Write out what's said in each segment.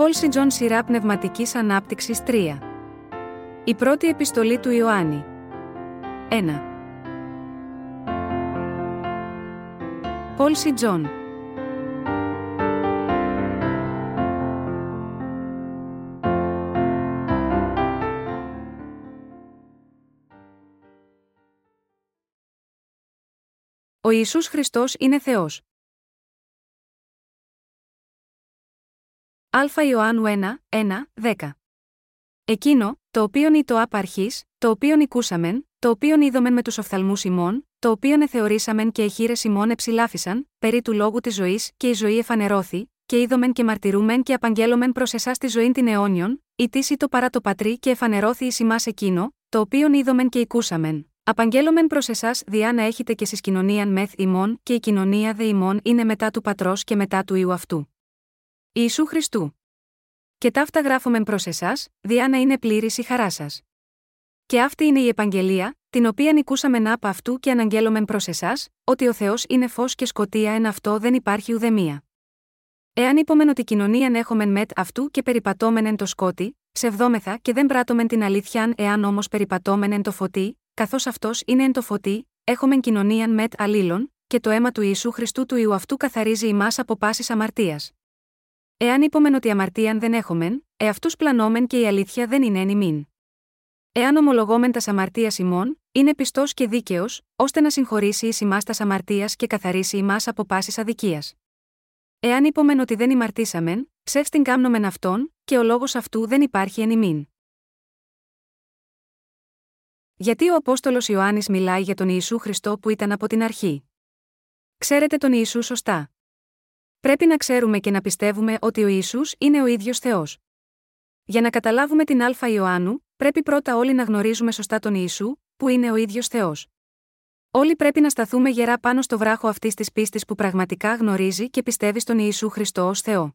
Πολ Σι Τζονγκ Σειρά Πνευματικής Ανάπτυξης 3. Η πρώτη επιστολή του Ιωάννη. 1. Πολ Σι Τζονγκ. Ο Ιησούς Χριστός είναι Θεός. Α Ιωάννου 1, 1, 10. Εκείνο, το οποίον ή το απαρχή, το οποίον οικούσαμεν, το οποίον είδομεν με τους οφθαλμούς ημών, το οποίον εθεωρήσαμεν και εχείρε ημών εψηλάφισαν, περί του λόγου της ζωής, και η ζωή εφανερώθη, και είδομεν και μαρτυρούμεν και απαγγέλωμεν προς εσάς τη ζωή την αιώνιον, η τίση το παρά το πατρί και εφανερώθη εις ημάς εκείνο, το οποίον είδομεν και οικούσαμεν. Απαγγέλωμεν προς εσάς διά να έχετε και στι κοινωνίαν μεθ ημών, και η κοινωνία δε ημών είναι μετά του πατρός και μετά του ιού αυτού. Ιησού Χριστού. Και ταύτα γράφομεν προς εσάς, διά να είναι πλήρης η χαρά σας. Και αυτή είναι η επαγγελία, την οποία νικούσαμε από αυτού και αναγγέλωμεν προς εσάς, ότι ο Θεός είναι φως και σκοτία εν αυτό δεν υπάρχει ουδεμία. Εάν είπομεν ότι κοινωνίαν έχομεν μετ αυτού και περιπατώμεν εν το σκότι, ψευδόμεθα και δεν πράττομεν την αλήθειαν εάν όμως περιπατώμεν εν το φωτί, καθώς αυτός είναι εν το φωτί, έχομεν κοινωνίαν μετ αλλήλων, και το αίμα του Ιησού Χριστού του Ιου αυτού καθαρίζει ημάς από πάσης αμαρτίας. Εάν είπομεν ότι αμαρτίαν δεν έχομεν, εαυτούς πλανόμεν και η αλήθεια δεν είναι εν ημίν. Εάν ομολογόμεν τας αμαρτίας ημών, είναι πιστός και δίκαιος, ώστε να συγχωρήσει εις ημάς τας αμαρτίας και καθαρίσει ημάς από πάσης αδικίας. Εάν είπομεν ότι δεν ημαρτήσαμεν, ψεύστην κάμνομεν αυτόν, και ο λόγος αυτού δεν υπάρχει εν ημίν. Γιατί ο Απόστολος Ιωάννης μιλάει για τον Ιησού Χριστό που ήταν από την αρχή. Ξέρετε τον Ιησού σωστά. Πρέπει να ξέρουμε και να πιστεύουμε ότι ο Ισού είναι ο ίδιος Θεός. Για να καταλάβουμε την Α Ιωάννου, πρέπει πρώτα όλοι να γνωρίζουμε σωστά τον Ιησού, που είναι ο ίδιος Θεός. Όλοι πρέπει να σταθούμε γερά πάνω στο βράχο αυτής της πίστης που πραγματικά γνωρίζει και πιστεύει στον Ιησού Χριστό ως Θεό.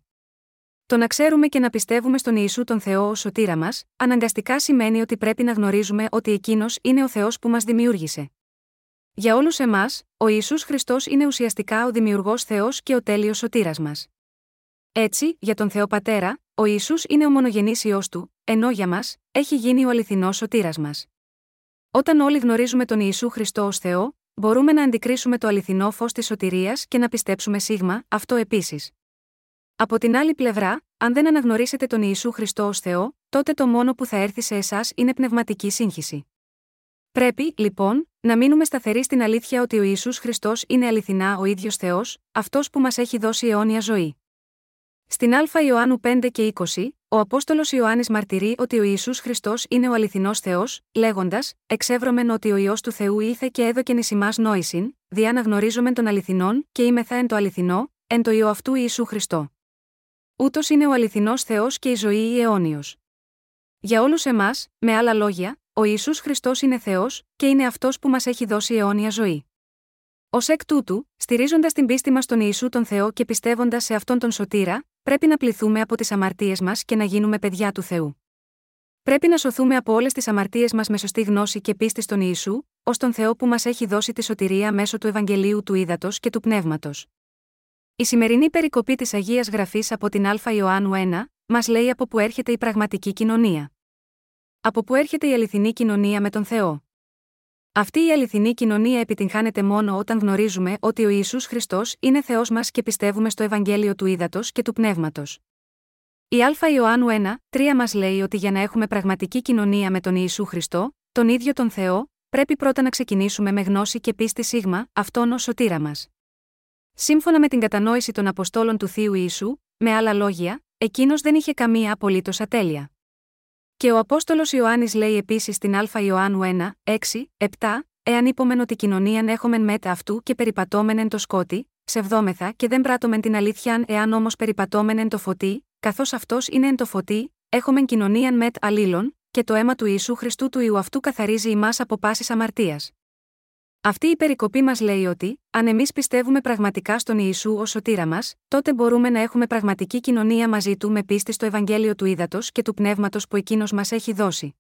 Το να ξέρουμε και να πιστεύουμε στον Ιησού τον Θεό ως σωτήρα μας, αναγκαστικά σημαίνει ότι πρέπει να γνωρίζουμε ότι εκείνος είναι ο Θεός που μας δημιούργησε. Για όλους εμάς, ο Ιησούς Χριστός είναι ουσιαστικά ο δημιουργός Θεός και ο τέλειος σωτήρας μας. Έτσι, για τον Θεό Πατέρα, ο Ιησούς είναι ο μονογενής ιό του, ενώ για μας, έχει γίνει ο αληθινός σωτήρας μας. Όταν όλοι γνωρίζουμε τον Ιησού Χριστό ως Θεό, μπορούμε να αντικρίσουμε το αληθινό φως της σωτηρίας και να πιστέψουμε σίγμα, αυτό επίσης. Από την άλλη πλευρά, αν δεν αναγνωρίσετε τον Ιησού Χριστό ως Θεό, τότε το μόνο που θα έρθει σε εσάς είναι πνευματική σύγχυση. Πρέπει, λοιπόν, να μείνουμε σταθεροί στην αλήθεια ότι ο Ισού Χριστός είναι αληθινά ο ίδιος Θεός, αυτός που μας έχει δώσει αιώνια ζωή. Στην Α Ιωάννου 5 και 20, ο Απόστολος Ιωάννης μαρτυρεί ότι ο Ισού Χριστός είναι ο αληθινός Θεός, λέγοντας: Εξεύρωμεν ότι ο ιό του Θεού ήθε και έδωκεν εις εμά νόησιν, διά να γνωρίζομεν τον αληθινόν, και είμεθα εν το αληθινό, εν το ιό αυτού Ιησού Χριστό. Ούτως είναι ο αληθινός Θεός και η ζωή η αιώνιος. Για όλους εμάς, με άλλα λόγια, ο Ιησούς Χριστός είναι Θεός, και είναι αυτός που μας έχει δώσει αιώνια ζωή. Ω εκ τούτου, στηρίζοντας την πίστη μας στον Ιησού τον Θεό και πιστεύοντας σε αυτόν τον σωτήρα, πρέπει να πληθούμε από τις αμαρτίες μας και να γίνουμε παιδιά του Θεού. Πρέπει να σωθούμε από όλες τις αμαρτίες μας με σωστή γνώση και πίστη στον Ιησού, ως τον Θεό που μας έχει δώσει τη σωτηρία μέσω του Ευαγγελίου του Ήδατος και του Πνεύματος. Η σημερινή περικοπή της Αγίας Γραφής από την Α Ιωάννου 1, μας λέει από πού έρχεται η πραγματική κοινωνία. Από πού έρχεται η αληθινή κοινωνία με τον Θεό. Αυτή η αληθινή κοινωνία επιτυγχάνεται μόνο όταν γνωρίζουμε ότι ο Ισού Χριστός είναι Θεός μας και πιστεύουμε στο Ευαγγέλιο του Ήδατος και του Πνεύματος. Η Α Ιωάννου 1, 3 μας λέει ότι για να έχουμε πραγματική κοινωνία με τον Ιησού Χριστό, τον ίδιο τον Θεό, πρέπει πρώτα να ξεκινήσουμε με γνώση και πίστη σίγμα, αυτόν ως σωτήρα μας. Σύμφωνα με την κατανόηση των Αποστόλων του Θείου Ιησού, με άλλα λόγια, εκείνος δεν είχε καμία απολύτως ατέλεια. Και ο Απόστολος Ιωάννης λέει επίσης στην Α Ιωάννου 1, 6, 7, Εάν είπομεν ότι κοινωνίαν έχομεν μετ αυτού και περιπατώμεν εν το σκότι, ψευδόμεθα και δεν πράττομεν την αλήθειαν εάν όμως περιπατώμεν εν το φωτί, καθώς αυτός είναι εν το φωτί, έχομεν κοινωνίαν μετ αλλήλων, και το αίμα του Ιησού Χριστού του Ιου αυτού καθαρίζει ημάς από πάσης αμαρτίας. Αυτή η περικοπή μας λέει ότι, αν εμείς πιστεύουμε πραγματικά στον Ιησού ως σωτήρα μας, τότε μπορούμε να έχουμε πραγματική κοινωνία μαζί του με πίστη στο Ευαγγέλιο του Ήδατος και του Πνεύματος που εκείνος μας έχει δώσει.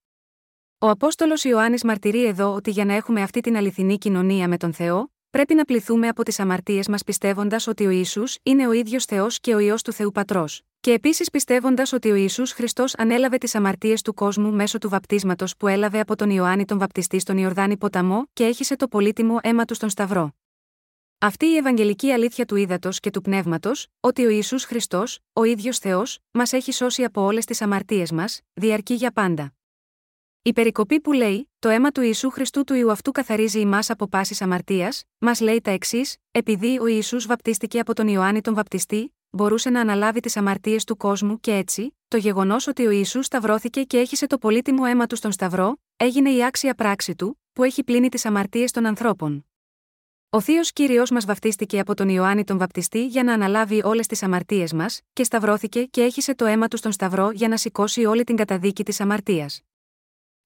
Ο Απόστολος Ιωάννης μαρτυρεί εδώ ότι για να έχουμε αυτή την αληθινή κοινωνία με τον Θεό, πρέπει να πληθούμε από τις αμαρτίες μας πιστεύοντας ότι ο Ιησούς είναι ο ίδιος Θεός και ο ιό του Θεού Πατρός, Και επίσης πιστεύοντας ότι ο Ιησούς Χριστός ανέλαβε τις αμαρτίες του κόσμου μέσω του βαπτίσματος που έλαβε από τον Ιωάννη τον Βαπτιστή στον Ιορδάνη ποταμό και έχισε το πολύτιμο αίμα του στον Σταυρό. Αυτή η Ευαγγελική αλήθεια του ύδατος και του πνεύματος, ότι ο Ιησούς Χριστός, ο ίδιος Θεός, μας έχει σώσει από όλες τις αμαρτίες μας, διαρκεί για πάντα. Η περικοπή που λέει: Το αίμα του Ιησού Χριστού του Ιου αυτού καθαρίζει ημάς από πάσης αμαρτίας, μας λέει τα εξής: Επειδή ο Ιησούς βαπτίστηκε από τον Ιωάννη τον Βαπτιστή, μπορούσε να αναλάβει τις αμαρτίες του κόσμου και έτσι, το γεγονός ότι ο Ισού σταυρώθηκε και έχισε το πολύτιμο αίμα του στον Σταυρό, έγινε η άξια πράξη του, που έχει πλύνει τις αμαρτίες των ανθρώπων. Ο Θείος Κύριος μας βαφτίστηκε από τον Ιωάννη τον Βαπτιστή για να αναλάβει όλες τις αμαρτίες μας, και σταυρώθηκε και έχισε το αίμα του στον Σταυρό για να σηκώσει όλη την καταδίκη της αμαρτίας.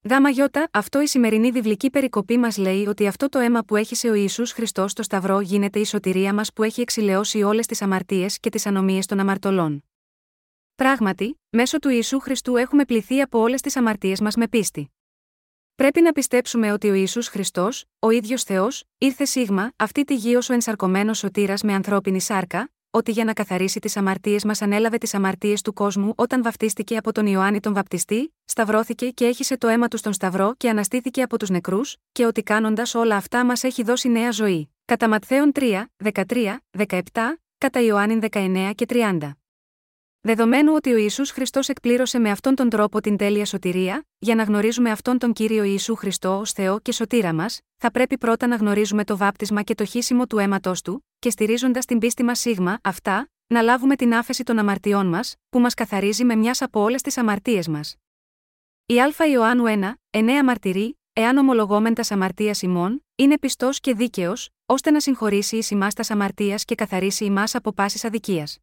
Δάμα γιώτα, αυτό η σημερινή βιβλική περικοπή μας λέει ότι αυτό το αίμα που έχισε ο Ισού Χριστός στο Σταυρό γίνεται η σωτηρία μας που έχει εξηλαιώσει όλες τις αμαρτίες και τις ανομίες των αμαρτωλών. Πράγματι, μέσω του Ιησού Χριστού έχουμε πληθεί από όλες τις αμαρτίες μας με πίστη. Πρέπει να πιστέψουμε ότι ο Ιησούς Χριστός, ο ίδιος Θεός, ήρθε σίγμα, αυτή τη γη ως ο ενσαρκωμένος σωτήρας με ανθρώπινη σάρκα, ότι για να καθαρίσει τις αμαρτίες μας ανέλαβε τις αμαρτίες του κόσμου όταν βαφτίστηκε από τον Ιωάννη τον Βαπτιστή, σταυρώθηκε και έχισε το αίμα του στον Σταυρό και αναστήθηκε από τους νεκρούς, και ότι κάνοντας όλα αυτά μας έχει δώσει νέα ζωή. Κατά Ματθαίων 3, 13, 17, κατά Ιωάννη 19 και 30. Δεδομένου ότι ο Ισού Χριστός εκπλήρωσε με αυτόν τον τρόπο την τέλεια σωτηρία, για να γνωρίζουμε αυτόν τον κύριο Ιησού Χριστό ως Θεό και σωτήρα μας, θα πρέπει πρώτα να γνωρίζουμε το βάπτισμα και το χύσιμο του αίματός του, και στηρίζοντας την πίστη μας σίγμα, αυτά, να λάβουμε την άφεση των αμαρτιών μας, που μας καθαρίζει με μιας από όλες τις αμαρτίες μας. Η Α Ιωάννου 1, 9 μαρτυρεί, εάν ομολογόμεν τα αμαρτίας ημών, είναι πιστός και δίκαιος, ώστε να συγχωρήσει ει ημά τας αμαρτίας και καθαρίσει ημά από πάσης αδικίας.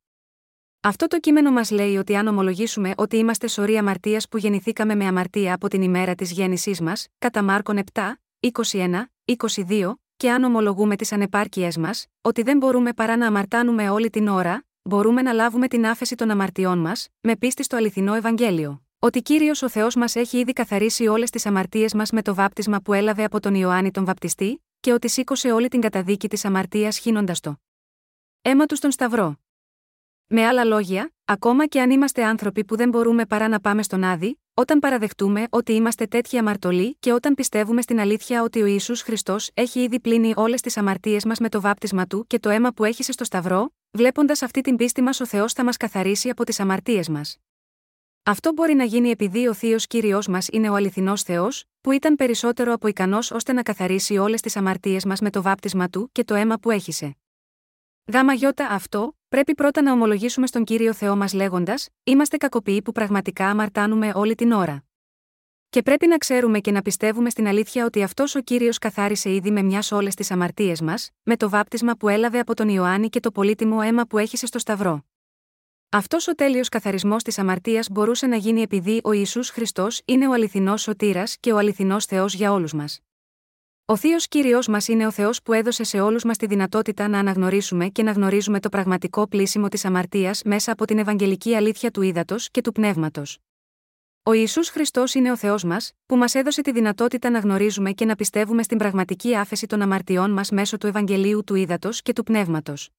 Αυτό το κείμενο μας λέει ότι αν ομολογήσουμε ότι είμαστε σωροί αμαρτίας που γεννηθήκαμε με αμαρτία από την ημέρα της γέννησής μας, κατά Μάρκον 7, 21, 22, και αν ομολογούμε τις ανεπάρκειές μας, ότι δεν μπορούμε παρά να αμαρτάνουμε όλη την ώρα, μπορούμε να λάβουμε την άφεση των αμαρτιών μας, με πίστη στο αληθινό Ευαγγέλιο. Ότι κύριος ο Θεός μας έχει ήδη καθαρίσει όλες τις αμαρτίες μας με το βάπτισμα που έλαβε από τον Ιωάννη τον Βαπτιστή, και ότι σήκωσε όλη την καταδίκη της αμαρτίας χύνοντας το αίμα του στον Σταυρό. Με άλλα λόγια, ακόμα και αν είμαστε άνθρωποι που δεν μπορούμε παρά να πάμε στον Άδη, όταν παραδεχτούμε ότι είμαστε τέτοιοι αμαρτωλοί και όταν πιστεύουμε στην αλήθεια ότι ο Ιησούς Χριστός έχει ήδη πλύνει όλες τις αμαρτίες μας με το βάπτισμα του και το αίμα που έχησε στο Σταυρό, βλέποντας αυτή την πίστη μας ο Θεός θα μας καθαρίσει από τις αμαρτίες μας. Αυτό μπορεί να γίνει επειδή ο Θείος κύριος μας είναι ο αληθινός Θεός, που ήταν περισσότερο από ικανός ώστε να καθαρίσει όλες τις αμαρτίες μας με το βάπτισμα του και το αίμα που έχησε. Γάμα γιώτα αυτό, πρέπει πρώτα να ομολογήσουμε στον κύριο Θεό μας λέγοντας: Είμαστε κακοποιοί που πραγματικά αμαρτάνουμε όλη την ώρα. Και πρέπει να ξέρουμε και να πιστεύουμε στην αλήθεια ότι αυτός ο κύριος καθάρισε ήδη με μιας όλες τις αμαρτίες μας, με το βάπτισμα που έλαβε από τον Ιωάννη και το πολύτιμο αίμα που έχησε στο Σταυρό. Αυτός ο τέλειος καθαρισμός της αμαρτίας μπορούσε να γίνει επειδή ο Ισού Χριστός είναι ο αληθινός σωτήρας και ο αληθινός Θεός για όλους μας. Ο Θείος Κύριος μας είναι ο Θεός που έδωσε σε όλους μας τη δυνατότητα να αναγνωρίσουμε και να γνωρίζουμε το πραγματικό πλήσιμο της αμαρτίας μέσα από την Ευαγγελική αλήθεια του ύδατος και του πνεύματος. Ο Ισού Χριστός είναι ο Θεός μας, που μας έδωσε τη δυνατότητα να γνωρίζουμε και να πιστεύουμε στην πραγματική άφεση των αμαρτιών μας μέσω του Ευαγγελίου του ύδατος και του πνεύματος.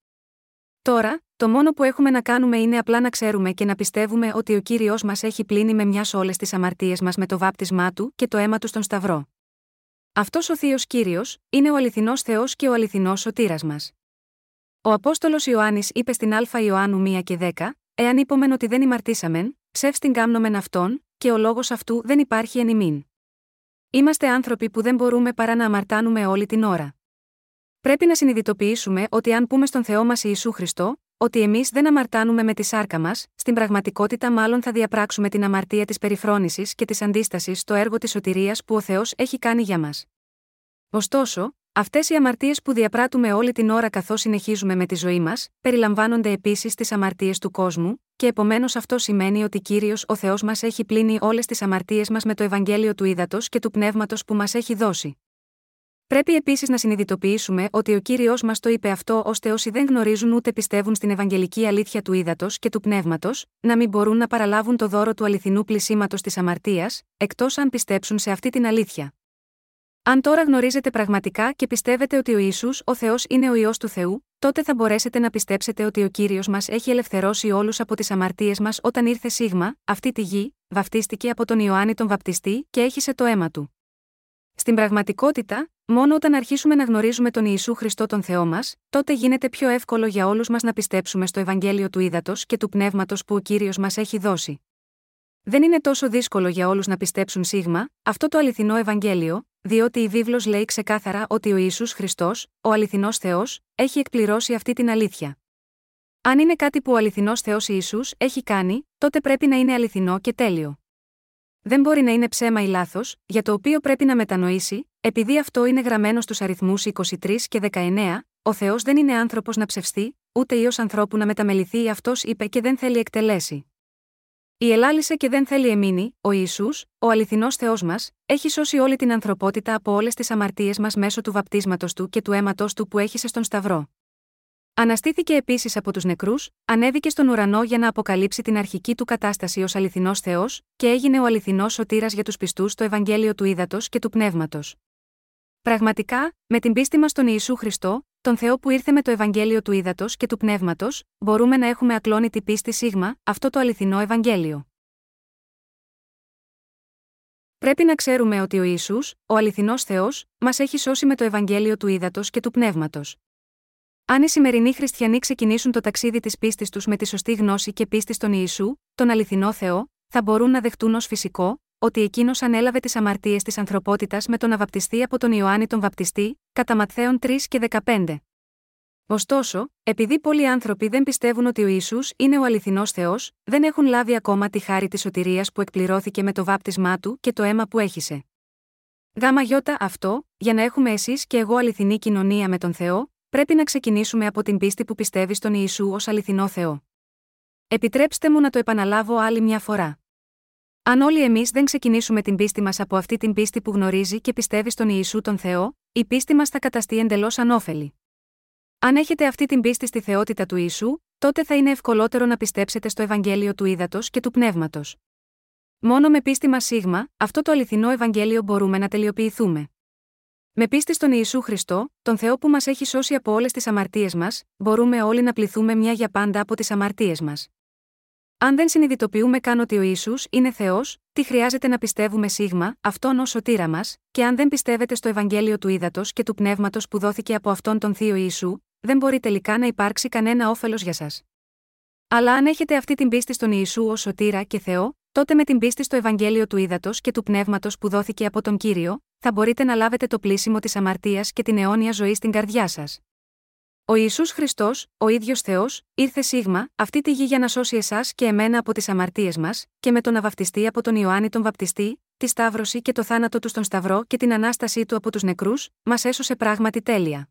Τώρα, το μόνο που έχουμε να κάνουμε είναι απλά να ξέρουμε και να πιστεύουμε ότι ο κύριος μας έχει πλύνει με μιας όλες τις αμαρτίες μας με το βάπτισμά του και το αίμα του στον Σταυρό. Αυτός ο Θείος Κύριος, είναι ο αληθινός Θεός και ο αληθινός σωτήρας μας. Ο Απόστολος Ιωάννης είπε στην Α Ιωάννου 1 και 10, Εάν είπομεν ότι δεν ημαρτήσαμεν, ψεύστην κάμνομεν αυτόν, και ο λόγος αυτού δεν υπάρχει εν ημίν. Είμαστε άνθρωποι που δεν μπορούμε παρά να αμαρτάνουμε όλη την ώρα. Πρέπει να συνειδητοποιήσουμε ότι αν πούμε στον Θεό μας Ιησού Χριστό, ότι εμείς δεν αμαρτάνουμε με τη σάρκα μας, στην πραγματικότητα μάλλον θα διαπράξουμε την αμαρτία της περιφρόνησης και της αντίστασης στο έργο της σωτηρίας που ο Θεός έχει κάνει για μας. Ωστόσο, αυτές οι αμαρτίες που διαπράττουμε όλη την ώρα καθώς συνεχίζουμε με τη ζωή μας, περιλαμβάνονται επίσης στις αμαρτίες του κόσμου, και επομένως αυτό σημαίνει ότι κύριος ο Θεός μας έχει πλύνει όλες τις αμαρτίες μας με το Ευαγγέλιο του Ήδατος και του Πνεύματος που μας έχει δώσει. Πρέπει επίσης να συνειδητοποιήσουμε ότι ο κύριος μας το είπε αυτό ώστε όσοι δεν γνωρίζουν ούτε πιστεύουν στην Ευαγγελική αλήθεια του ύδατος και του πνεύματος, να μην μπορούν να παραλάβουν το δώρο του αληθινού πλησίματος της αμαρτίας, εκτός αν πιστέψουν σε αυτή την αλήθεια. Αν τώρα γνωρίζετε πραγματικά και πιστεύετε ότι ο Ισού, ο Θεός, είναι ο ιό του Θεού, τότε θα μπορέσετε να πιστέψετε ότι ο κύριος μας έχει ελευθερώσει όλους από τις αμαρτίες μας όταν ήρθε Σίγμα, αυτή τη γη, βαφτίστηκε από τον Ιωάννη τον Βαπτιστή και έχισε το αίμα του. Στην πραγματικότητα, μόνο όταν αρχίσουμε να γνωρίζουμε τον Ιησού Χριστό τον Θεό μας, τότε γίνεται πιο εύκολο για όλους μας να πιστέψουμε στο Ευαγγέλιο του Ήδατος και του Πνεύματος που ο κύριος μας έχει δώσει. Δεν είναι τόσο δύσκολο για όλους να πιστέψουν σίγμα, αυτό το αληθινό Ευαγγέλιο, διότι η βίβλος λέει ξεκάθαρα ότι ο Ιησούς Χριστός, ο αληθινός Θεός, έχει εκπληρώσει αυτή την αλήθεια. Αν είναι κάτι που ο αληθινός Θεός Ιησούς έχει κάνει, τότε πρέπει να είναι αληθινό και τέλειο. Δεν μπορεί να είναι ψέμα ή λάθος, για το οποίο πρέπει να μετανοήσει, επειδή αυτό είναι γραμμένο στους αριθμούς 23 και 19, ο Θεός δεν είναι άνθρωπος να ψευστεί, ούτε ω ανθρώπου να μεταμεληθεί αυτός είπε και δεν θέλει εκτελέσει. Η ελάλησε και δεν θέλει εμείνει, ο Ισού, ο αληθινός Θεός μας, έχει σώσει όλη την ανθρωπότητα από όλες τις αμαρτίες μας μέσω του βαπτίσματος του και του αίματος του που έχησε στον Σταυρό. Αναστήθηκε επίσης από τους νεκρούς, ανέβηκε στον ουρανό για να αποκαλύψει την αρχική του κατάσταση ως αληθινός Θεός, και έγινε ο αληθινός σωτήρας για τους πιστούς στο Ευαγγέλιο του Ήδατος και του Πνεύματος. Πραγματικά, με την πίστη μας στον Ιησού Χριστό, τον Θεό που ήρθε με το Ευαγγέλιο του Ήδατος και του Πνεύματος, μπορούμε να έχουμε ακλόνητη πίστη σίγμα, αυτό το αληθινό Ευαγγέλιο. Πρέπει να ξέρουμε ότι ο Ισού, ο αληθινός Θεός, μας έχει σώσει με το Ευαγγέλιο του Ήδατος και του Πνεύματος. Αν οι σημερινοί χριστιανοί ξεκινήσουν το ταξίδι της πίστης τους με τη σωστή γνώση και πίστη στον Ιησού, τον αληθινό Θεό, θα μπορούν να δεχτούν ως φυσικό, ότι εκείνος ανέλαβε τις αμαρτίες της ανθρωπότητας με τον αβαπτιστή από τον Ιωάννη τον Βαπτιστή, κατά Ματθαίων 3 και 15. Ωστόσο, επειδή πολλοί άνθρωποι δεν πιστεύουν ότι ο Ισού είναι ο αληθινός Θεός, δεν έχουν λάβει ακόμα τη χάρη της σωτηρίας που εκπληρώθηκε με το βάπτισμά του και το αίμα που έχησε. Γάμα γιώτα αυτό, για να έχουμε εσείς και εγώ αληθινή κοινωνία με τον Θεό, πρέπει να ξεκινήσουμε από την πίστη που πιστεύει στον Ιησού ως αληθινό Θεό. Επιτρέψτε μου να το επαναλάβω άλλη μια φορά. Αν όλοι εμείς δεν ξεκινήσουμε την πίστη μας από αυτή την πίστη που γνωρίζει και πιστεύει στον Ιησού τον Θεό, η πίστη μας θα καταστεί εντελώς ανώφελη. Αν έχετε αυτή την πίστη στη θεότητα του Ιησού, τότε θα είναι ευκολότερο να πιστέψετε στο Ευαγγέλιο του Ήδατος και του Πνεύματος. Μόνο με πίστη μας σίγμα, αυτό το αληθινό Ευαγγέλιο μπορούμε να τελειοποιηθούμε. Με πίστη στον Ιησού Χριστό, τον Θεό που μας έχει σώσει από όλες τις αμαρτίες μας, μπορούμε όλοι να πληθούμε μια για πάντα από τις αμαρτίες μας. Αν δεν συνειδητοποιούμε καν ότι ο ίσου είναι Θεός, τι χρειάζεται να πιστεύουμε σίγμα, αυτόν ως σωτήρα μας, και αν δεν πιστεύετε στο Ευαγγέλιο του Ήδατος και του Πνεύματος που δόθηκε από αυτόν τον Θείο Ιησού, δεν μπορεί τελικά να υπάρξει κανένα όφελος για σας. Αλλά αν έχετε αυτή την πίστη στον Ιησού ως σωτήρα και Θεό, τότε με την πίστη στο Ευαγγέλιο του Ήδατος και του Πνεύματος που δόθηκε από τον κύριο, θα μπορείτε να λάβετε το πλήσιμο της αμαρτίας και την αιώνια ζωή στην καρδιά σας. Ο Ισού Χριστός, ο ίδιος Θεός, ήρθε σίγμα, αυτή τη γη για να σώσει εσάς και εμένα από τις αμαρτίες μας, και με τον αβαπτιστή από τον Ιωάννη τον Βαπτιστή, τη Σταύρωση και το θάνατο του στον Σταυρό και την ανάστασή του από τους νεκρούς, μας έσωσε πράγματι τέλεια.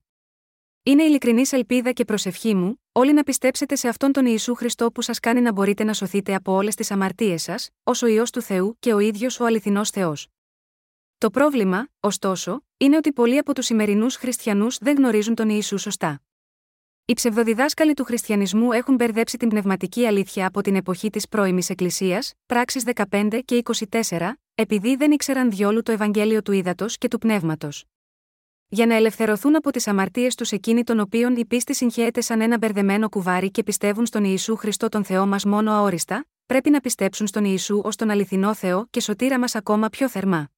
Είναι ειλικρινής ελπίδα και προσευχή μου, όλοι να πιστέψετε σε αυτόν τον Ιησού Χριστό που σας κάνει να μπορείτε να σωθείτε από όλες τις αμαρτίες σας, ως ο ιό του Θεού και ο ίδιος ο αληθινός Θεός. Το πρόβλημα, ωστόσο, είναι ότι πολλοί από τους σημερινούς χριστιανούς δεν γνωρίζουν τον Ιησού σωστά. Οι ψευδοδιδάσκαλοι του χριστιανισμού έχουν μπερδέψει την πνευματική αλήθεια από την εποχή της πρώιμης Εκκλησίας, πράξεις 15 και 24, επειδή δεν ήξεραν διόλου το Ευαγγέλιο του Ήδατος και του Πνεύματος. Για να ελευθερωθούν από τις αμαρτίες τους εκείνοι των οποίων η πίστη συγχαίεται σαν ένα μπερδεμένο κουβάρι και πιστεύουν στον Ιησού Χριστό τον Θεό μας μόνο αόριστα, πρέπει να πιστέψουν στον Ιησού ως τον αληθινό Θεό και σωτήρα μας ακόμα πιο θερμά.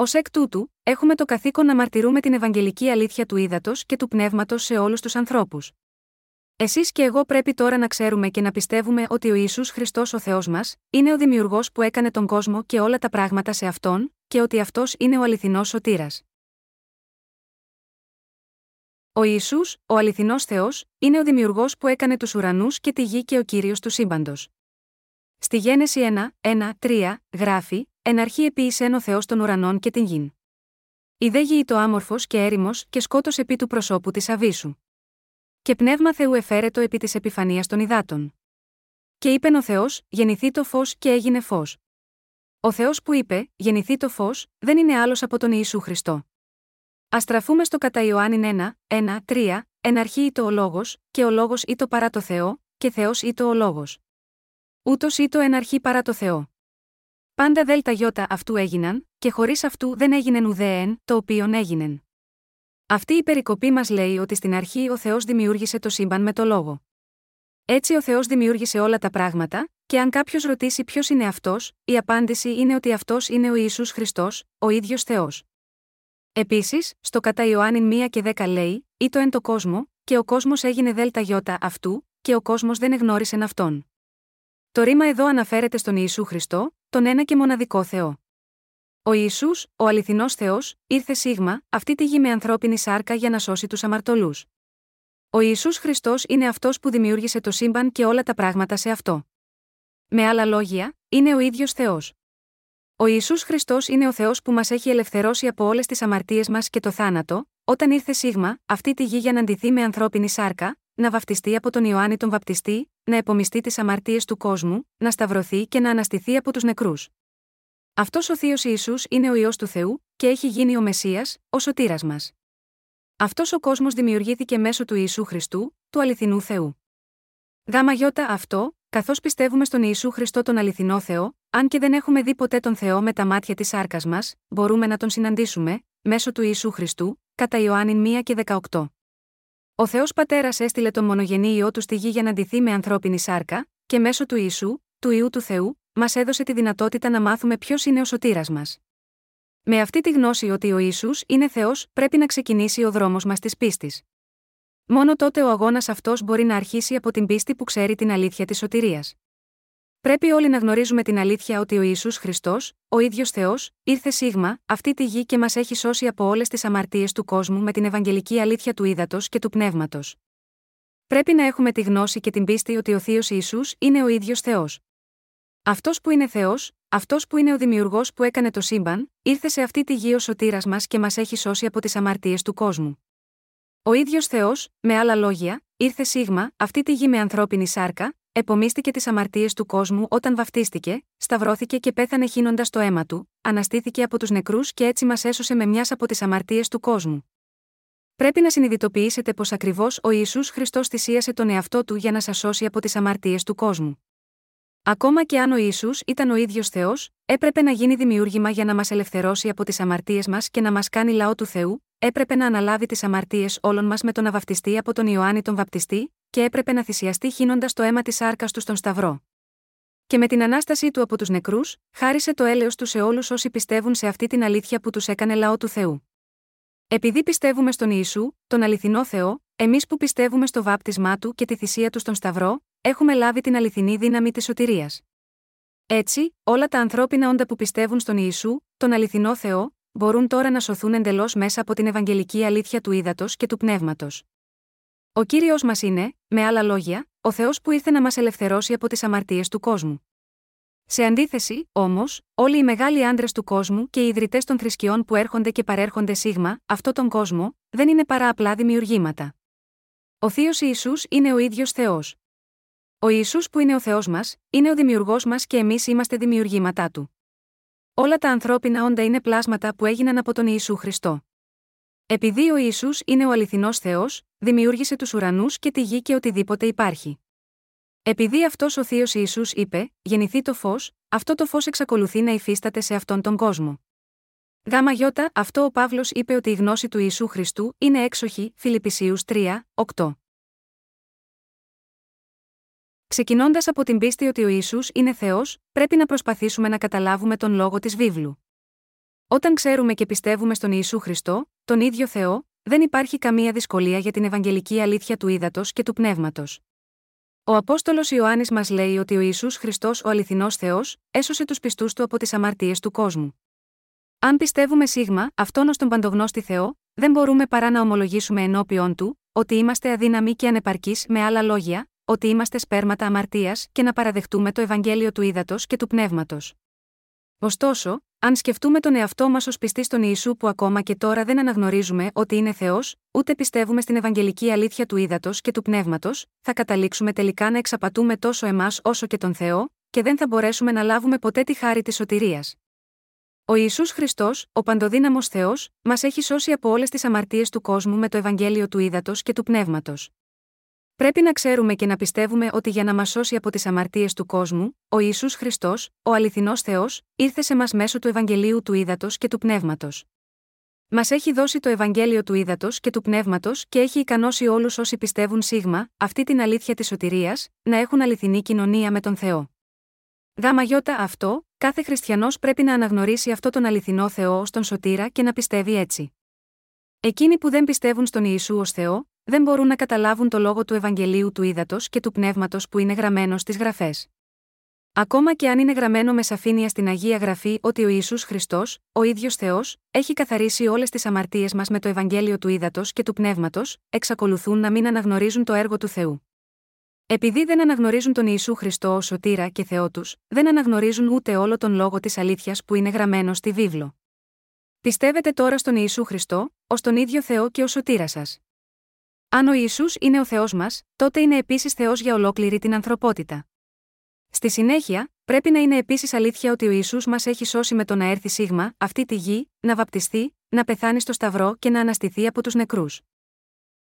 Ω εκ τούτου, έχουμε το καθήκον να μαρτυρούμε την Ευαγγελική αλήθεια του ύδατος και του πνεύματος σε όλους τους ανθρώπους. Εσείς και εγώ πρέπει τώρα να ξέρουμε και να πιστεύουμε ότι ο Ισού Χριστός ο Θεός μας, είναι ο Δημιουργός που έκανε τον κόσμο και όλα τα πράγματα σε αυτόν, και ότι αυτός είναι ο αληθινός σωτήρας. Ο Ισού, ο αληθινός Θεός, είναι ο Δημιουργός που έκανε τους ουρανούς και τη γη και ο κύριος του σύμπαντος. Στη Γένεση 1, 1, 3, γράφει: Εν αρχή επίησεν ο Θεός των ουρανών και την γην. Η δε γη το άμορφος και έρημος και σκότος επί του προσώπου της Αβίσου. Και πνεύμα Θεού εφαίρετο επί της επιφανίας των υδάτων. Και είπεν ο Θεός, γεννηθεί το φως και έγινε φως. Ο Θεός που είπε, γεννηθεί το φως, δεν είναι άλλος από τον Ιησού Χριστό. Α στραφούμε στο κατά Ιωάννη 1, 1, 3, εν αρχή το ο λόγος, και ο λόγος το παρά το Θεό, και Θεός το ο λόγος. Ούτως το εν αρχή παρά το Θεό. Πάντα δέλτα γιώτα αυτού έγιναν, και χωρίς αυτού δεν έγινεν ουδέεν, το οποίον έγινεν. Αυτή η περικοπή μας λέει ότι στην αρχή ο Θεός δημιούργησε το σύμπαν με το λόγο. Έτσι ο Θεός δημιούργησε όλα τα πράγματα, και αν κάποιος ρωτήσει ποιος είναι αυτός, η απάντηση είναι ότι αυτός είναι ο Ισού Χριστός, ο ίδιος Θεός. Επίσης, στο κατά Ιωάννη 1 και 10 λέει: Ή το εν το κόσμο, και ο κόσμος έγινε δέλτα γιώτα αυτού, και ο κόσμος δεν εγνώρισε αυτόν. Το ρήμα εδώ αναφέρεται στον Ιησού Χριστό, τον ένα και μοναδικό Θεό. Ο Ισού, ο αληθινός Θεός, ήρθε σίγμα, αυτή τη γη με ανθρώπινη σάρκα για να σώσει τους αμαρτωλούς. Ο Ιησούς Χριστός είναι αυτός που δημιούργησε το σύμπαν και όλα τα πράγματα σε αυτό. Με άλλα λόγια, είναι ο ίδιος Θεός. Ο Ιησούς Χριστός είναι ο Θεός που μας έχει ελευθερώσει από όλες τις αμαρτίες μας και το θάνατο, όταν ήρθε σίγμα, αυτή τη γη για να αντιθεί με ανθρώπινη σάρκα, να βαφτιστεί από τον Ιωάννη τον Βαπτιστή, να επομιστεί τις αμαρτίες του κόσμου, να σταυρωθεί και να αναστηθεί από τους νεκρούς. Αυτός ο Θείος Ισού είναι ο ιό του Θεού, και έχει γίνει ο Μεσία, ο σωτήρας μας. Αυτός ο κόσμος δημιουργήθηκε μέσω του Ιησού Χριστού, του αληθινού Θεού. Γάμα γιώτα αυτό, καθώς πιστεύουμε στον Ιησού Χριστό τον αληθινό Θεό, αν και δεν έχουμε δει ποτέ τον Θεό με τα μάτια της άρκας μας, μπορούμε να τον συναντήσουμε, μέσω του Ιησού Χριστού, κατά Ιωάννη 1 και 18. Ο Θεός Πατέρας έστειλε τον μονογενή ιό του στη γη για να ντυθεί με ανθρώπινη σάρκα, και μέσω του Ιησού, του ιού του Θεού, μας έδωσε τη δυνατότητα να μάθουμε ποιος είναι ο σωτήρας μας. Με αυτή τη γνώση ότι ο ίσου είναι Θεός, πρέπει να ξεκινήσει ο δρόμος μας της πίστης. Μόνο τότε ο αγώνας αυτός μπορεί να αρχίσει από την πίστη που ξέρει την αλήθεια της σωτηρίας. Πρέπει όλοι να γνωρίζουμε την αλήθεια ότι ο Ιησούς Χριστός, ο ίδιος Θεός, ήρθε σίγμα, αυτή τη γη και μας έχει σώσει από όλες τις αμαρτίες του κόσμου με την Ευαγγελική αλήθεια του ύδατος και του πνεύματος. Πρέπει να έχουμε τη γνώση και την πίστη ότι ο Θείος Ιησούς είναι ο ίδιος Θεός. Αυτός που είναι Θεός, αυτός που είναι ο Δημιουργός που έκανε το σύμπαν, ήρθε σε αυτή τη γη ο σωτήρας μας και μας έχει σώσει από τις αμαρτίες του κόσμου. Ο ίδιος Θεός, με άλλα λόγια, ήρθε σίγμα, αυτή τη γη με ανθρώπινη σάρκα, επομίστηκε τις αμαρτίες του κόσμου όταν βαφτίστηκε, σταυρώθηκε και πέθανε χύνοντας το αίμα του, αναστήθηκε από τους νεκρούς και έτσι μας έσωσε με μιας από τις αμαρτίες του κόσμου. Πρέπει να συνειδητοποιήσετε πως ακριβώς ο Ισού Χριστός θυσίασε τον εαυτό του για να σας σώσει από τις αμαρτίες του κόσμου. Ακόμα και αν ο Ισού ήταν ο ίδιος Θεός, έπρεπε να γίνει δημιούργημα για να μας ελευθερώσει από τις αμαρτίες μας και να μας κάνει λαό του Θεού, έπρεπε να αναλάβει τις αμαρτίες όλων μας με τον να βαπτιστεί από τον Ιωάννη τον Βαπτιστή, και έπρεπε να θυσιαστεί χύνοντας το αίμα της άρκας του στον Σταυρό. Και με την ανάστασή του από τους νεκρούς, χάρισε το έλεος του σε όλους όσοι πιστεύουν σε αυτή την αλήθεια που τους έκανε λαό του Θεού. Επειδή πιστεύουμε στον Ιησού, τον αληθινό Θεό, εμείς που πιστεύουμε στο βάπτισμά του και τη θυσία του στον Σταυρό, έχουμε λάβει την αληθινή δύναμη της σωτηρίας. Έτσι, όλα τα ανθρώπινα όντα που πιστεύουν στον Ιησού, τον αληθινό Θεό, μπορούν τώρα να σωθούν εντελώς μέσα από την Ευαγγελική αλήθεια του ύδατος και του πνεύματος. Ο κύριος μας είναι, με άλλα λόγια, ο Θεός που ήρθε να μας ελευθερώσει από τις αμαρτίες του κόσμου. Σε αντίθεση, όμως, όλοι οι μεγάλοι άντρες του κόσμου και οι ιδρυτές των θρησκειών που έρχονται και παρέρχονται σίγμα, αυτόν τον κόσμο, δεν είναι παρά απλά δημιουργήματα. Ο Θείος Ιησούς είναι ο ίδιος Θεός. Ο Ιησούς που είναι ο Θεός μας, είναι ο δημιουργός μας και εμείς είμαστε δημιουργήματά του. Όλα τα ανθρώπινα όντα είναι πλάσματα που έγιναν από τον Ιησού Χριστό. Επειδή ο Ισού είναι ο αληθινός Θεός, δημιούργησε τους ουρανούς και τη γη και οτιδήποτε υπάρχει. Επειδή αυτός ο Θείος Ισού είπε: Γεννηθεί το φως, αυτό το φως εξακολουθεί να υφίσταται σε αυτόν τον κόσμο. Γάμα γιώτα, αυτό ο Παύλος είπε ότι η γνώση του Ιησού Χριστού είναι έξοχη, Φιλιππισίους 3, 8. Ξεκινώντας από την πίστη ότι ο Ισού είναι Θεός, πρέπει να προσπαθήσουμε να καταλάβουμε τον λόγο της βίβλου. Όταν ξέρουμε και πιστεύουμε στον Ιησού Χριστό, τον ίδιο Θεό, δεν υπάρχει καμία δυσκολία για την Ευαγγελική αλήθεια του ύδατος και του πνεύματος. Ο Απόστολος Ιωάννης μας λέει ότι ο Ιησούς Χριστός, ο αληθινός Θεός, έσωσε τους πιστούς του από τις αμαρτίες του κόσμου. Αν πιστεύουμε σίγμα, αυτόν ως τον παντογνώστη Θεό, δεν μπορούμε παρά να ομολογήσουμε ενώπιον του, ότι είμαστε αδύναμοι και ανεπαρκείς με άλλα λόγια, ότι είμαστε σπέρματα αμαρτίας και να παραδεχτούμε το Ευαγγέλιο του ύδατος και του πνεύματος. Ωστόσο, αν σκεφτούμε τον εαυτό μας ως πιστή στον Ιησού που ακόμα και τώρα δεν αναγνωρίζουμε ότι είναι Θεός, ούτε πιστεύουμε στην Ευαγγελική αλήθεια του ύδατος και του πνεύματος, θα καταλήξουμε τελικά να εξαπατούμε τόσο εμάς όσο και τον Θεό, και δεν θα μπορέσουμε να λάβουμε ποτέ τη χάρη της σωτηρίας. Ο Ισού Χριστός, ο παντοδύναμος Θεός, μας έχει σώσει από όλες τις αμαρτίες του κόσμου με το Ευαγγέλιο του ύδατος και του πνεύματος. Πρέπει να ξέρουμε και να πιστεύουμε ότι για να μας σώσει από τις αμαρτίες του κόσμου, ο Ιησούς Χριστός, ο αληθινός Θεός, ήρθε σε μας μέσω του Ευαγγελίου του Ήδατος και του Πνεύματος. Μας έχει δώσει το Ευαγγέλιο του ύδατο και του πνεύματος και έχει ικανώσει όλους όσοι πιστεύουν σίγμα, αυτή την αλήθεια της σωτηρίας, να έχουν αληθινή κοινωνία με τον Θεό. Γάμα γιώτα αυτό, κάθε χριστιανός πρέπει να αναγνωρίσει αυτό τον αληθινό Θεό ως τον σωτήρα και να πιστεύει έτσι. Εκείνοι που δεν πιστεύουν στον Ιησού ως Θεό, δεν μπορούν να καταλάβουν το λόγο του Ευαγγελίου του ύδατο και του πνεύματος που είναι γραμμένο στις γραφές. Ακόμα και αν είναι γραμμένο με σαφήνεια στην Αγία Γραφή ότι ο Ιησούς Χριστός, ο ίδιος Θεός, έχει καθαρίσει όλες τις αμαρτίες μας με το Ευαγγέλιο του ύδατο και του πνεύματος, εξακολουθούν να μην αναγνωρίζουν το έργο του Θεού. Επειδή δεν αναγνωρίζουν τον Ιησού Χριστό ως σωτήρα και Θεό τους, δεν αναγνωρίζουν ούτε όλο τον λόγο της αλήθειας που είναι γραμμένο στη βίβλο. Πιστεύετε τώρα στον Ιησού Χριστό, ως τον ίδιο Θεό και ως σωτήρα σας. Αν ο Ιησούς είναι ο Θεός μας, τότε είναι επίσης Θεός για ολόκληρη την ανθρωπότητα. Στη συνέχεια, πρέπει να είναι επίσης αλήθεια ότι ο Ιησούς μας έχει σώσει με το να έρθει σίγμα, αυτή τη γη, να βαπτιστεί, να πεθάνει στο Σταυρό και να αναστηθεί από τους νεκρούς.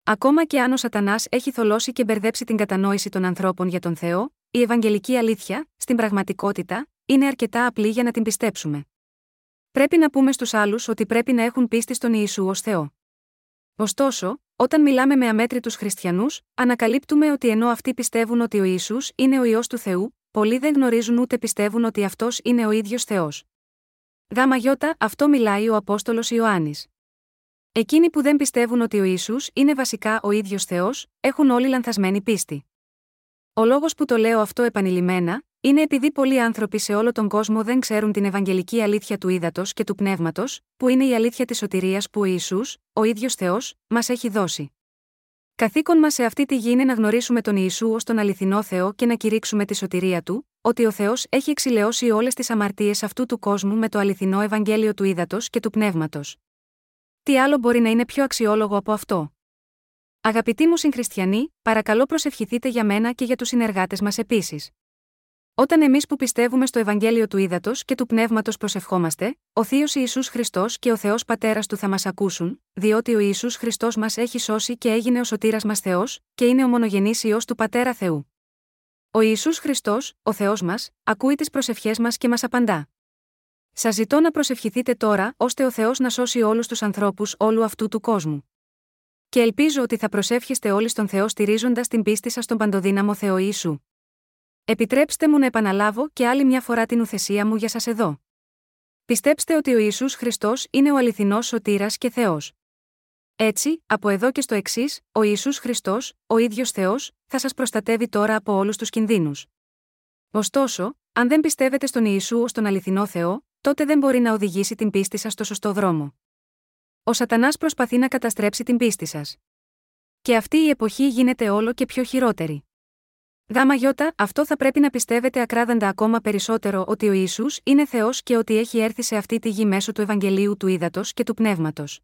Ακόμα και αν ο Σατανάς έχει θολώσει και μπερδέψει την κατανόηση των ανθρώπων για τον Θεό, η Ευαγγελική αλήθεια, στην πραγματικότητα, είναι αρκετά απλή για να την πιστέψουμε. Πρέπει να πούμε στους άλλους ότι πρέπει να έχουν πίστη στον Ιησού ως Θεό. Ωστόσο, όταν μιλάμε με αμέτρητους χριστιανούς, ανακαλύπτουμε ότι ενώ αυτοί πιστεύουν ότι ο Ισού είναι ο ιό του Θεού, πολλοί δεν γνωρίζουν ούτε πιστεύουν ότι αυτός είναι ο ίδιος Θεός. Γάμα γιώτα, αυτό μιλάει ο Απόστολος Ιωάννης. Εκείνοι που δεν πιστεύουν ότι ο Ισού είναι βασικά ο ίδιος Θεός, έχουν όλοι λανθασμένη πίστη. Ο λόγος που το λέω αυτό επανειλημμένα, είναι επειδή πολλοί άνθρωποι σε όλο τον κόσμο δεν ξέρουν την Ευαγγελική αλήθεια του ύδατος και του πνεύματος, που είναι η αλήθεια της σωτηρίας που ο Ιησούς, ο ίδιος Θεός, μας έχει δώσει. Καθήκον μας σε αυτή τη γη είναι να γνωρίσουμε τον Ιησού ως τον αληθινό Θεό και να κηρύξουμε τη σωτηρία του, ότι ο Θεός έχει εξηλαιώσει όλες τις αμαρτίες αυτού του κόσμου με το αληθινό Ευαγγέλιο του ύδατος και του πνεύματος. Τι άλλο μπορεί να είναι πιο αξιόλογο από αυτό; Αγαπητοί μου συγχριστιανοί, παρακαλώ προσευχηθείτε για μένα και για τους συνεργάτες μας επίσης. Όταν εμείς που πιστεύουμε στο Ευαγγέλιο του Ήδατος και του Πνεύματος προσευχόμαστε, ο Θείος Ιησούς Χριστός και ο Θεός Πατέρας του θα μας ακούσουν, διότι ο Ιησούς Χριστός μας έχει σώσει και έγινε ο σωτήρας μας Θεός, και είναι ο μονογενής ιό του Πατέρα Θεού. Ο Ιησούς Χριστός, ο Θεός μας, ακούει τις προσευχές μας και μας απαντά. Σας ζητώ να προσευχηθείτε τώρα, ώστε ο Θεός να σώσει όλους τους ανθρώπους όλου αυτού του κόσμου. Και ελπίζω ότι θα προσεύχεστε όλοι στον Θεό στηρίζοντας την πίστη σας στον παντοδύναμο Θεό Ιησού. Επιτρέψτε μου να επαναλάβω και άλλη μια φορά την ουθεσία μου για σας εδώ. Πιστέψτε ότι ο Ιησούς Χριστός είναι ο αληθινός σωτήρας και Θεός. Έτσι, από εδώ και στο εξής, ο Ιησούς Χριστός, ο ίδιος Θεός, θα σας προστατεύει τώρα από όλους τους κινδύνους. Ωστόσο, αν δεν πιστεύετε στον Ιησού ως τον αληθινό Θεό, τότε δεν μπορεί να οδηγήσει την πίστη σας στο σωστό δρόμο. Ο Σατανάς προσπαθεί να καταστρέψει την πίστη σας. Και αυτή η εποχή γίνεται όλο και πιο χειρότερη. Γάμα γιώτα, αυτό θα πρέπει να πιστεύετε ακράδαντα ακόμα περισσότερο ότι ο Ισού είναι Θεός και ότι έχει έρθει σε αυτή τη γη μέσω του Ευαγγελίου του Ήδατος και του Πνεύματος.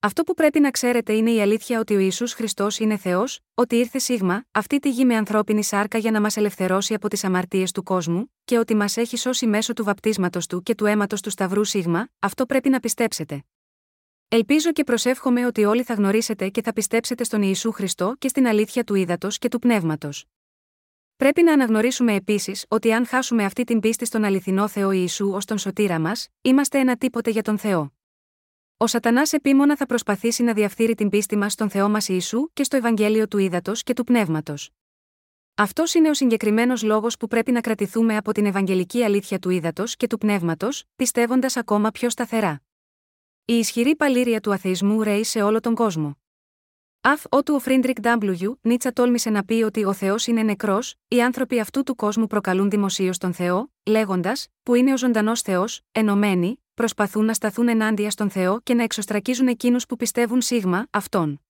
Αυτό που πρέπει να ξέρετε είναι η αλήθεια ότι ο Ισού Χριστός είναι Θεός, ότι ήρθε σίγμα, αυτή τη γη με ανθρώπινη σάρκα για να μας ελευθερώσει από τις αμαρτίες του κόσμου, και ότι μας έχει σώσει μέσω του βαπτίσματος του και του αίματος του Σταυρού Σίγμα, αυτό πρέπει να πιστέψετε. Ελπίζω και προσεύχομαι ότι όλοι θα γνωρίσετε και θα πιστέψετε στον Ιησού Χριστό και στην αλήθεια του ύδατο και του πνεύματος. Πρέπει να αναγνωρίσουμε επίσης ότι αν χάσουμε αυτή την πίστη στον αληθινό Θεό Ιησού ως τον σωτήρα μας, είμαστε ένα τίποτε για τον Θεό. Ο Σατανάς επίμονα θα προσπαθήσει να διαφθείρει την πίστη μας στον Θεό μας Ιησού και στο Ευαγγέλιο του Ήδατος και του Πνεύματος. Αυτός είναι ο συγκεκριμένος λόγος που πρέπει να κρατηθούμε από την Ευαγγελική αλήθεια του Ήδατος και του Πνεύματος, πιστεύοντας ακόμα πιο σταθερά. Η ισχυρή παλίρροια του αθεϊσμού ρέει σε όλο τον κόσμο. Αφότου ο Φρίντριχ W. Νίτσε τόλμησε να πει ότι ο Θεός είναι νεκρός, οι άνθρωποι αυτού του κόσμου προκαλούν δημοσίως τον Θεό, λέγοντας, που είναι ο ζωντανός Θεός, ενωμένοι, προσπαθούν να σταθούν ενάντια στον Θεό και να εξοστρακίζουν εκείνους που πιστεύουν σ' αυτόν.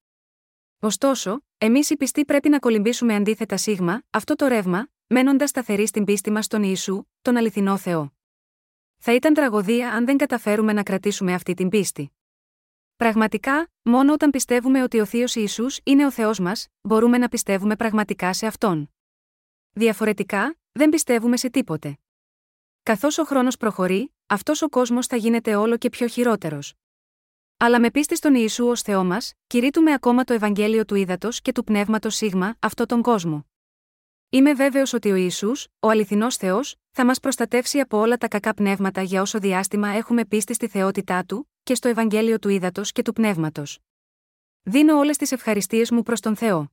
Ωστόσο, εμείς οι πιστοί πρέπει να κολυμπήσουμε αντίθετα σ' αυτό το ρεύμα, μένοντας σταθεροί στην πίστη μας στον Ιησού, τον αληθινό Θεό. Θα ήταν τραγωδία αν δεν καταφέρουμε να κρατήσουμε αυτή την πίστη. Πραγματικά, μόνο όταν πιστεύουμε ότι ο Θείος Ισού είναι ο Θεός μας, μπορούμε να πιστεύουμε πραγματικά σε αυτόν. Διαφορετικά, δεν πιστεύουμε σε τίποτε. Καθώς ο χρόνος προχωρεί, αυτός ο κόσμος θα γίνεται όλο και πιο χειρότερος. Αλλά με πίστη στον Ιησού ως Θεό μας, κηρύττουμε ακόμα το Ευαγγέλιο του Ήδατος και του Πνεύματος Σίγμα, αυτό τον κόσμο. Είμαι βέβαιος ότι ο Ισού, ο αληθινός Θεός, θα μας προστατεύσει από όλα τα κακά πνεύματα για όσο διάστημα έχουμε πίστη στη θεότητά του, και στο Ευαγγέλιο του Ήδατος και του Πνεύματος. Δίνω όλες τις ευχαριστίες μου προς τον Θεό.